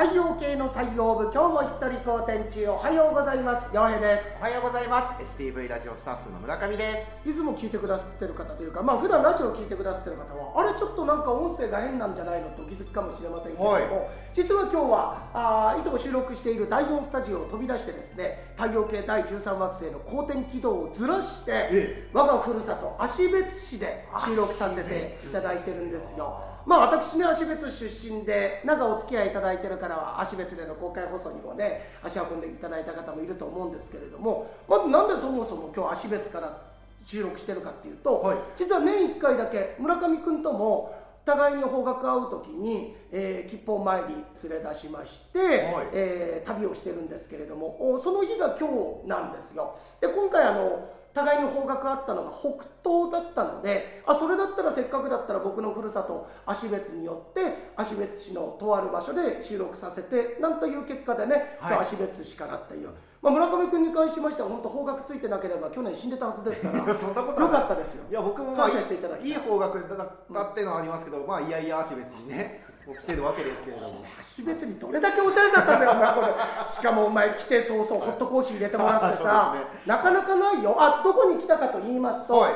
太陽系の採用部今日もひっそり好天中おはようございます。陽平です。おはようございます。STV ラジオスタッフの村上です。いつも聞いてくださってる方というかまあ普段ラジオを聞いてくださってる方はあれちょっとなんか音声が変なんじゃないのとお気づきかもしれませんけれども、はい。実は今日はあーいつも収録している第4スタジオを飛び出してですね太陽系第13惑星の公転軌道をずらしてえ我がふるさと芦別市で収録させていただいてるんですよまあ私ね芦別出身でなんかお付き合いいただいてるからは芦別での公開放送にもね足運んでいただいた方もいると思うんですけれどもまずなんでそもそも今日芦別から収録してるかっていうと、はい。実は年1回だけ村上君とも互いに方角会う時に、えー、吉報参り連れ出しまして、えー旅をしてるんですけれどもおその日が今日なんですよ。で今回あの互いに方角あったのが北東だったのであそれだったらせっかくだったら僕のふるさと芦別によって芦別市のとある場所で収録させてなんという結果でね、はい。芦別市からっていう、まあ、村上君に関しましては本当方角ついてなければ去年死んでたはずですからそんなことはよかったですよ。いや僕もまあ感謝していただい。いい方角だったっていうのはありますけど、まあいやいや足別にね来てるわけですけれども。橋別にどれだけお世話になったんだよお前これ。しかもお前来て早々ホットコーヒー入れてもらってさ、そうですなかなかないよ。あどこに来たかと言いますと、はい。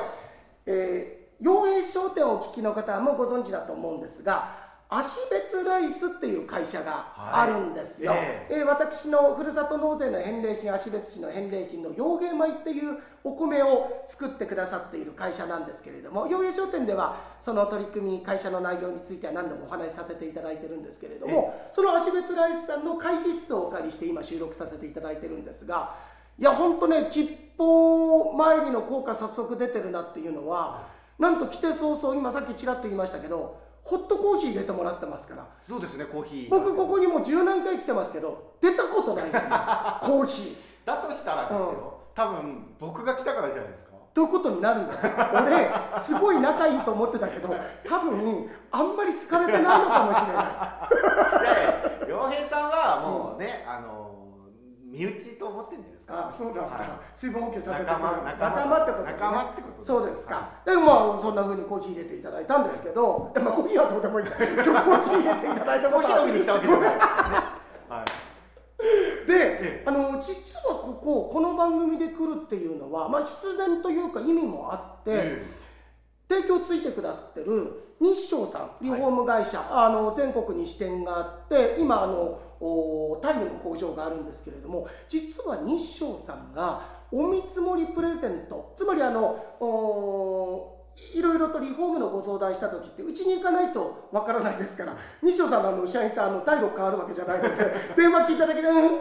えー陽平商店をお聞きの方はもうご存知だと思うんですが芦別ライスっていう会社があるんですよ、はい。ええ。ー私のふるさと納税の返礼品芦別市の返礼品の陽平米っていうお米を作ってくださっている会社なんですけれども陽平商店ではその取り組み会社の内容については何度もお話しさせていただいてるんですけれどもその芦別ライスさんの会議室をお借りして今収録させていただいてるんですがいや本当ね吉報参りの効果早速出てるなっていうのはなんと来て早々今さっきちらっと言いましたけどホットコーヒー入れてもらってますから。そうですねコーヒー。僕ここにもう十何回来てますけど出たことないですよ。コーヒー。だとしたらですよ、多分僕が来たからじゃないですか。ということになるんだ。よ俺すごい仲いいと思ってたけど多分あんまり好かれてないのかもしれない。いやいや洋平さんはもうね、あの身内と思ってんじゃないですか。あそうだ、はい。水分補給させて仲間仲間。ってことね。仲間ってことそうですか、はでまあそんな風にコーヒー入れていただいたんですけど、まあ、コーヒーはどうでもいい。今日コーヒー入れていただいたことはコーヒー飲みに来たわけじゃないですか。らねはい。で、あの実はこここの番組で来るっていうのは、まあ、必然というか意味もあって、え提供ついてくださってる日照さんリフォーム会社、あの全国に支店があって今あのおタイにも工場があるんですけれども実は日照さんがお見積もりプレゼントつまりあのおいろいろとリフォームのご相談した時ってうちに行かないとわからないですから日照さんのあの社員さんあの第6感あるわけじゃないので電話聞いただけで「うんうん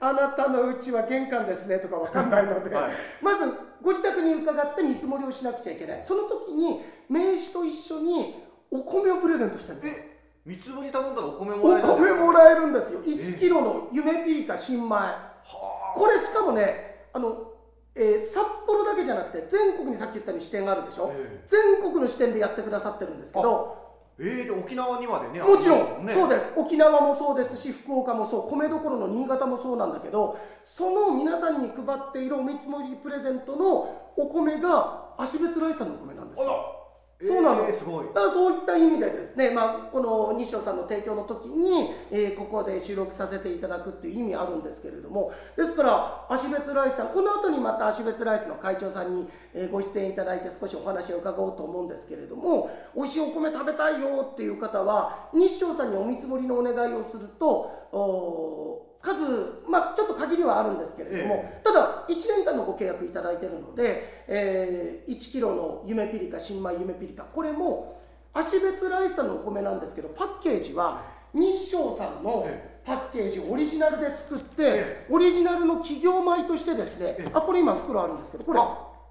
あなたのうちは玄関ですね」とかわかんないので、はい。まずご自宅に伺って見積もりをしなくちゃいけない。その時に名刺と一緒にお米をプレゼントしてるんです。よえ三つ折り頼んだらお米おもらえる米もらえるんですよ。1キロの夢ピリカ新米。はこれしかもねあの、えー札幌だけじゃなくて全国にさっき言ったように支店があるでしょ、え全国の支店でやってくださってるんですけど。えー、で沖縄にまでねもちろん、ね。そうです。沖縄もそうですし福岡もそう。米どころの新潟もそうなんだけどその皆さんに配っているお見積もりプレゼントのお米が芦別ライスさんのお米なんですよ。あらそうなの。えー、すごい。だからそういった意味でですね、まあ、この日照さんの提供の時に、えーここで収録させていただくっていう意味あるんですけれどもですから芦別ライスさんこの後にまた芦別ライスの会長さんに、えーご出演いただいて少しお話を伺おうと思うんですけれども美味しいお米食べたいよっていう方は日照さんにお見積もりのお願いをするとお数、まあ、ちょっと限りはあるんですけれども、えただ1年間のご契約いただいているので、えー1キロの夢ピリカ新米夢ピリカこれも芦別ライスさんのお米なんですけどパッケージは日照さんのえパッケージオリジナルで作って、えオリジナルの企業米としてですね、えあこれ今袋あるんですけどこれ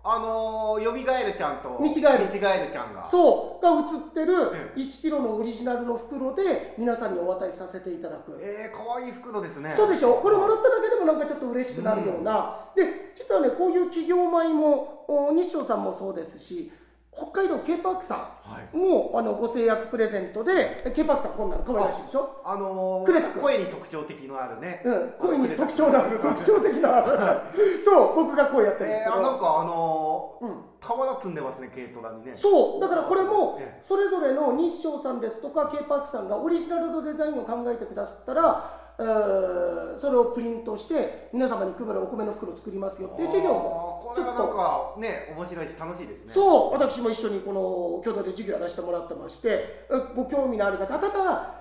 ああのー、よみがえるちゃんと見違える。見違えるちゃんが。そう。が写ってるえ1キロのオリジナルの袋で皆さんにお渡しさせていただく。えー、かわいい袋ですね。そうでしょ？これもらっただけでもなんかちょっと嬉しくなるような、で実はねこういう企業米もお日照さんもそうですし北海道 K パークさはい。んもあのご制約プレゼントで K パークさんこんなの可愛らしいでしょ？あのー、声に特徴的のあるね、うん、声に特徴のある特徴的なそう僕が声やってるんですえー、けど、あなんかあのーうん。俵積んでますね軽トラにね。そうだからこれもえそれぞれの日照さんですとか K パークさんがオリジナルのデザインを考えてくださったらえーそれをプリントして皆様に配るお米の袋を作りますよっていう授業もあーこれはなんかね面白いし楽しいですね。そう私も一緒にこの共同で授業やらせてもらってましてえご興味のある方ただ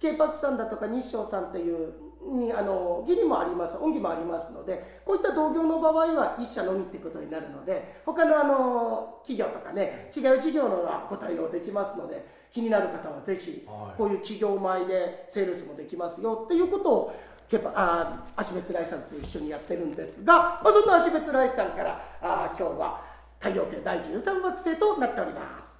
K パークさんだとか日照さんっていうにあの義理もあります恩義もありますのでこういった同業の場合は一社のみってことになるので他のあの企業とかね違う事業のがご対応できますので気になる方はぜひはいこういう企業前でセールスもできますよっていうことをケパあ足別ライさんと一緒にやってるんですが、まあ、そんな足別ライさんからあ今日は太陽系第13惑星となっております。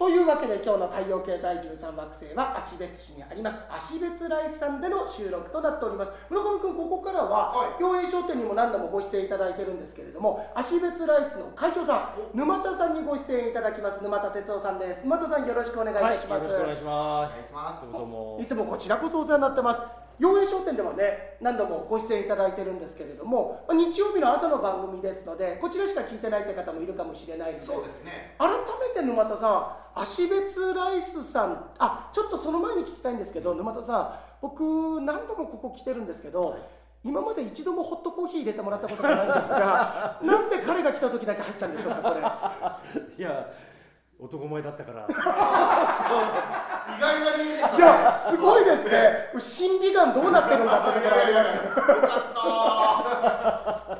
というわけで今日の太陽系第13惑星は芦別市にあります。芦別ライスさんでの収録となっております。村上君ここからはは陽平商店にも何度もご出演いただいてるんですけれども芦別ライスの会長さん沼田さんにご出演いただきます。沼田哲夫さんです。沼田さんよろしくお願いいたします、よろしくお願いします。お願いします。どうもい。つもこちらこそお世話になってます。陽平商店ではね何度もご出演いただいてるんですけれどもまあ日曜日の朝の番組ですのでこちらしか聞いてないって方もいるかもしれないのでそうですね。改めて沼田さん芦別ライスさん。あちょっとその前に聞きたいんですけど沼田さん。僕何度もここ来てるんですけど、今まで一度もホットコーヒー入れてもらったことがないんですが なんで彼が来た時だけ入ったんでしょうかこれ。いや、男前だったから。意外な理由ですね。いやすごいですね。審美眼どうなってるんだってところありますけど。よかっ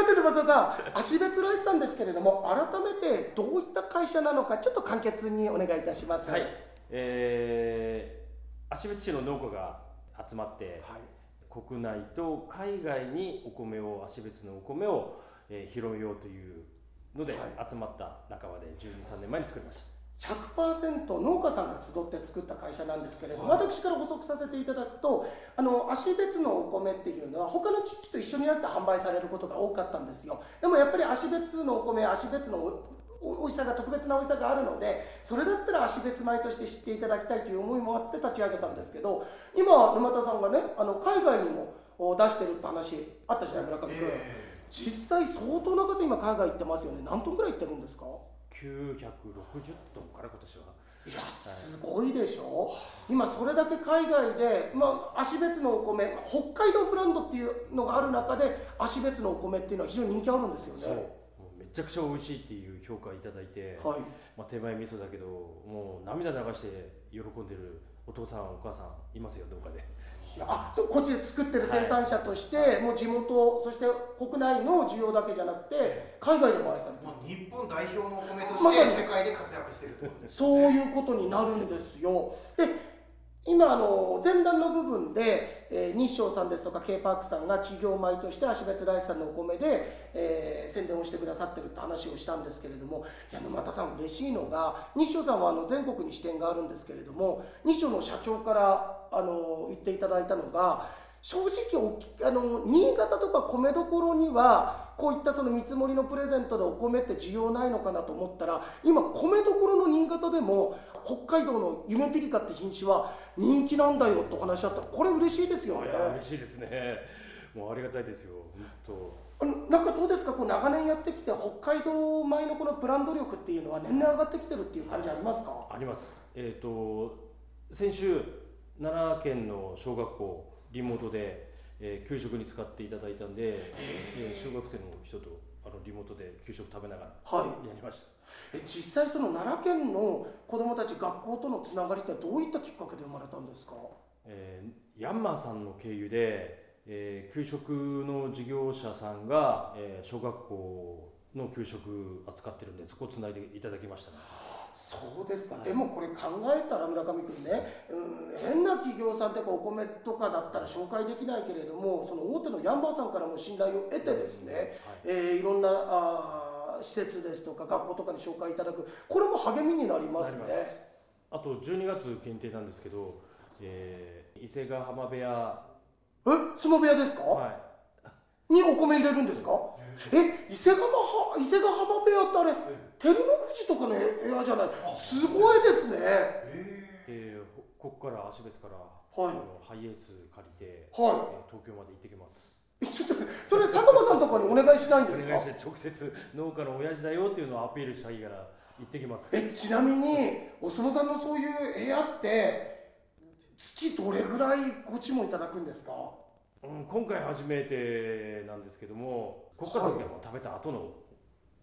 さて沼田さん芦別ライスさんですけれども改めてどういった会社なのかちょっと簡潔にお願いいたしますはい。えー、芦別市の農家が集まって、はい国内と海外にお米を芦別のお米を、えー、広めようというのでは集まった仲間で12、3年前に作りました。100%農家さんが集って作った会社なんですけれども、私から補足させていただくとあの芦別のお米っていうのは他の地域と一緒になって販売されることが多かったんですよ。でもやっぱり芦別のお米芦別の美味しさが特別な美味しさがあるのでそれだったら芦別米として知っていただきたいという思いもあって立ち上げたんですけど今沼田さんがねあの海外にもお出してるって話あったじゃない村上君、え実際相当な数今海外行ってますよね。何トンぐらい行ってるんですか？960トンから今年は。いやすごいでしょ？今それだけ海外で、まあ、芦別のお米北海道ブランドっていうのがある中で芦別のお米っていうのは非常に人気あるんですよね。めちゃくちゃ美味しいっていう評価いただいて、はい。まあ、手前味噌だけどもう涙流して喜んでるお父さんお母さんいますよどっかであそうこっちで作ってる生産者として、もう地元そして国内の需要だけじゃなくて海外でも愛されてる。まあ、日本代表のお米として世界で活躍してるってことですそういうことになるんですよ。で今あの前段の部分で、えー日照さんですとか K パークさんが企業米として芦別ライスさんのお米で、えー宣伝をしてくださってるって話をしたんですけれどもいや沼田さん嬉しいのが日照さんはあの全国に支店があるんですけれども日照の社長からあの言っていただいたのが正直おきあの新潟とか米どころにはこういったその見積もりのプレゼントでお米って需要ないのかなと思ったら今米どころの新潟でも北海道の夢ピリカって品種は人気なんだよとお話しあったらこれ嬉しいですよね。嬉しいですね。もうありがたいですよ本あのなんかどうですか？こう長年やってきて北海道米のこのブランド力っていうのは年々上がってきてるっていう感じありますか？当あります。えっ、と先週奈良県の小学校リモートで、えー給食に使っていただいたんで、えー小学生の人とあのリモートで給食食べながらはい。やりました。え実際その奈良県の子どもたち学校とのつながりってどういったきっかけで生まれたんですか？えーヤンマーさんの経由で、えー給食の事業者さんが、えー小学校の給食扱ってるんでそこをつないでいただきましたねそうですか、でもこれ考えたら村上君ね、うん、変な企業さんってかお米とかだったら紹介できないけれどもその大手のヤンバーさんからも信頼を得てですね、い。えーいろんなあー施設ですとか学校とかに紹介いただく。これも励みになりますね。あと12月限定なんですけど、えー伊勢ヶ浜部屋、え？相撲部屋ですか、はにお米入れるんですか？い、え伊勢ヶは伊勢ヶ浜部屋ってあれ照ノ富士とかの部屋じゃない？すごいですね。でほここから足別から、はい。あのハイエース借りて、はえー東京まで行ってきます。いえちょっとそれ佐久間さんとかにお願いしないんですか？お願いして直接農家の親父だよっていうのをアピールしたいから行ってきます。えちなみにお相撲さんのそういう部屋って月どれぐらいご注文いただくんですか？うん、今回初めてなんですけどもここから先はもう食べた後の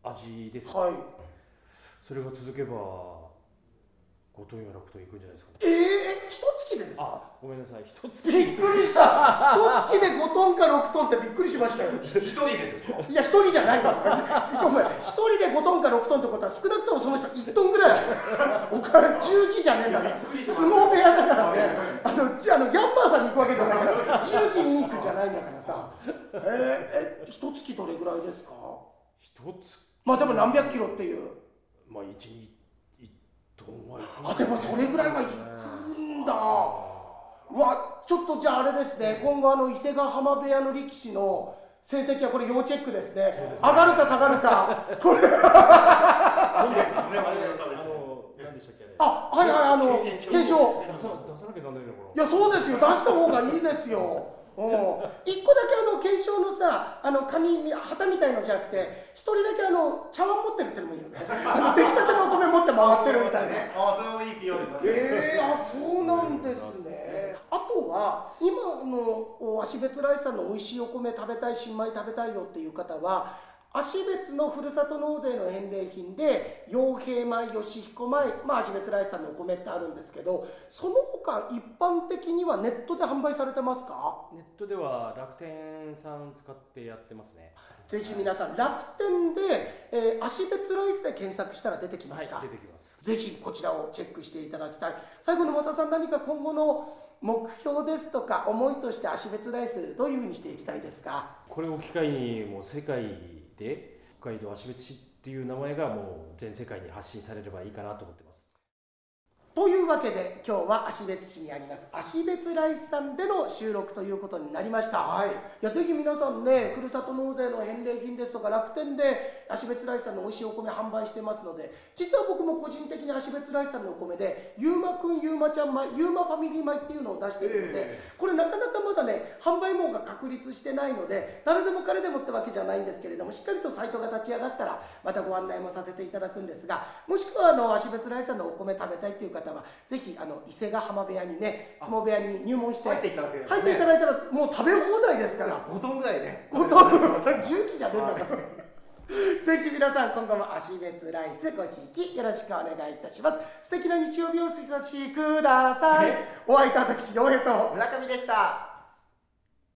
味ですね、はい。それが続けば5トンや6トンいくんじゃないですかね。ええ一月でですか？あごめんなさい。一つびっくりした。一月で5トンか6トンってびっくりしましたよ。一人でですか？いや一人じゃないよお前一人で5トンか6トンってことは少なくともその人1トンぐらい。お金重機じゃねえんだから。相撲部屋だからね。あのじゃあのギャンバーから重機見に行くんじゃないんだからさ。えー、え一月どれぐらいですか？一つまあでも何百キロっていう。まあ1に1トンはあでもそれぐらいは行くんだ。うわちょっとじゃああれですね。今後あの伊勢ヶ浜部屋の力士の成績はこれ要チェックですね。上がるか下がるか。これでしたっけあれ。あはいはいあの検証。出さな出さなきゃなんないのかいやそうですよ出した方がいいですよ。うん。一個だけあの検証のさあの紙旗みたいのじゃなくて一人だけあの茶碗持ってるってのもいいよね。あの出来たてのお米持って回ってるみたいな あそれもいい気がしますえー、あそうなんですね。あとは今の芦別ライスさんの美味しいお米食べたい新米食べたいよっていう方は芦別のふるさと納税の返礼品で傭兵米吉彦米、まあ、芦別ライスさんのお米ってあるんですけどその他一般的にはネットで販売されてますか？ネットでは楽天さん使ってやってますね。ぜひ皆さん楽天で、えー、芦別ライスで検索したら出てきますか、はい出てきます。ぜひこちらをチェックしていただきたい。最後の和田さん何か今後の目標ですとか思いとして芦別ライスどういうふうにしていきたいですか？これを機会にもう世界て北海道芦別市っていう名前がもう全世界に発信されればいいかなと思ってます。というわけで今日は芦別市にあります芦別ライスさんでの収録ということになりました、はい。いやぜひ皆さんねふるさと納税の返礼品ですとか楽天で芦別ライスさんの美味しいお米販売してますので実は僕も個人的に芦別ライスさんのお米でゆうまくんゆうまちゃん米ゆうまファミリー米っていうのを出しているので、これなかなかまだね販売網が確立してないので誰でも彼でもってわけじゃないんですけれどもしっかりとサイトが立ち上がったらまたご案内もさせていただくんですがもしくはあの芦別ライスさんのお米食べたいっていう方はぜひあの伊勢ヶ浜部屋にね相撲部屋に入門して入っていただければね。入っていただいたらもう食べ放題ですから。5トンぐらいね。本当 それ重機じゃねえんだから。ぜひ皆さん今後も足別ライスごひいきよろしくお願いいたします。素敵な日曜日をお過ごしください。お会いいた私陽平と。村上でした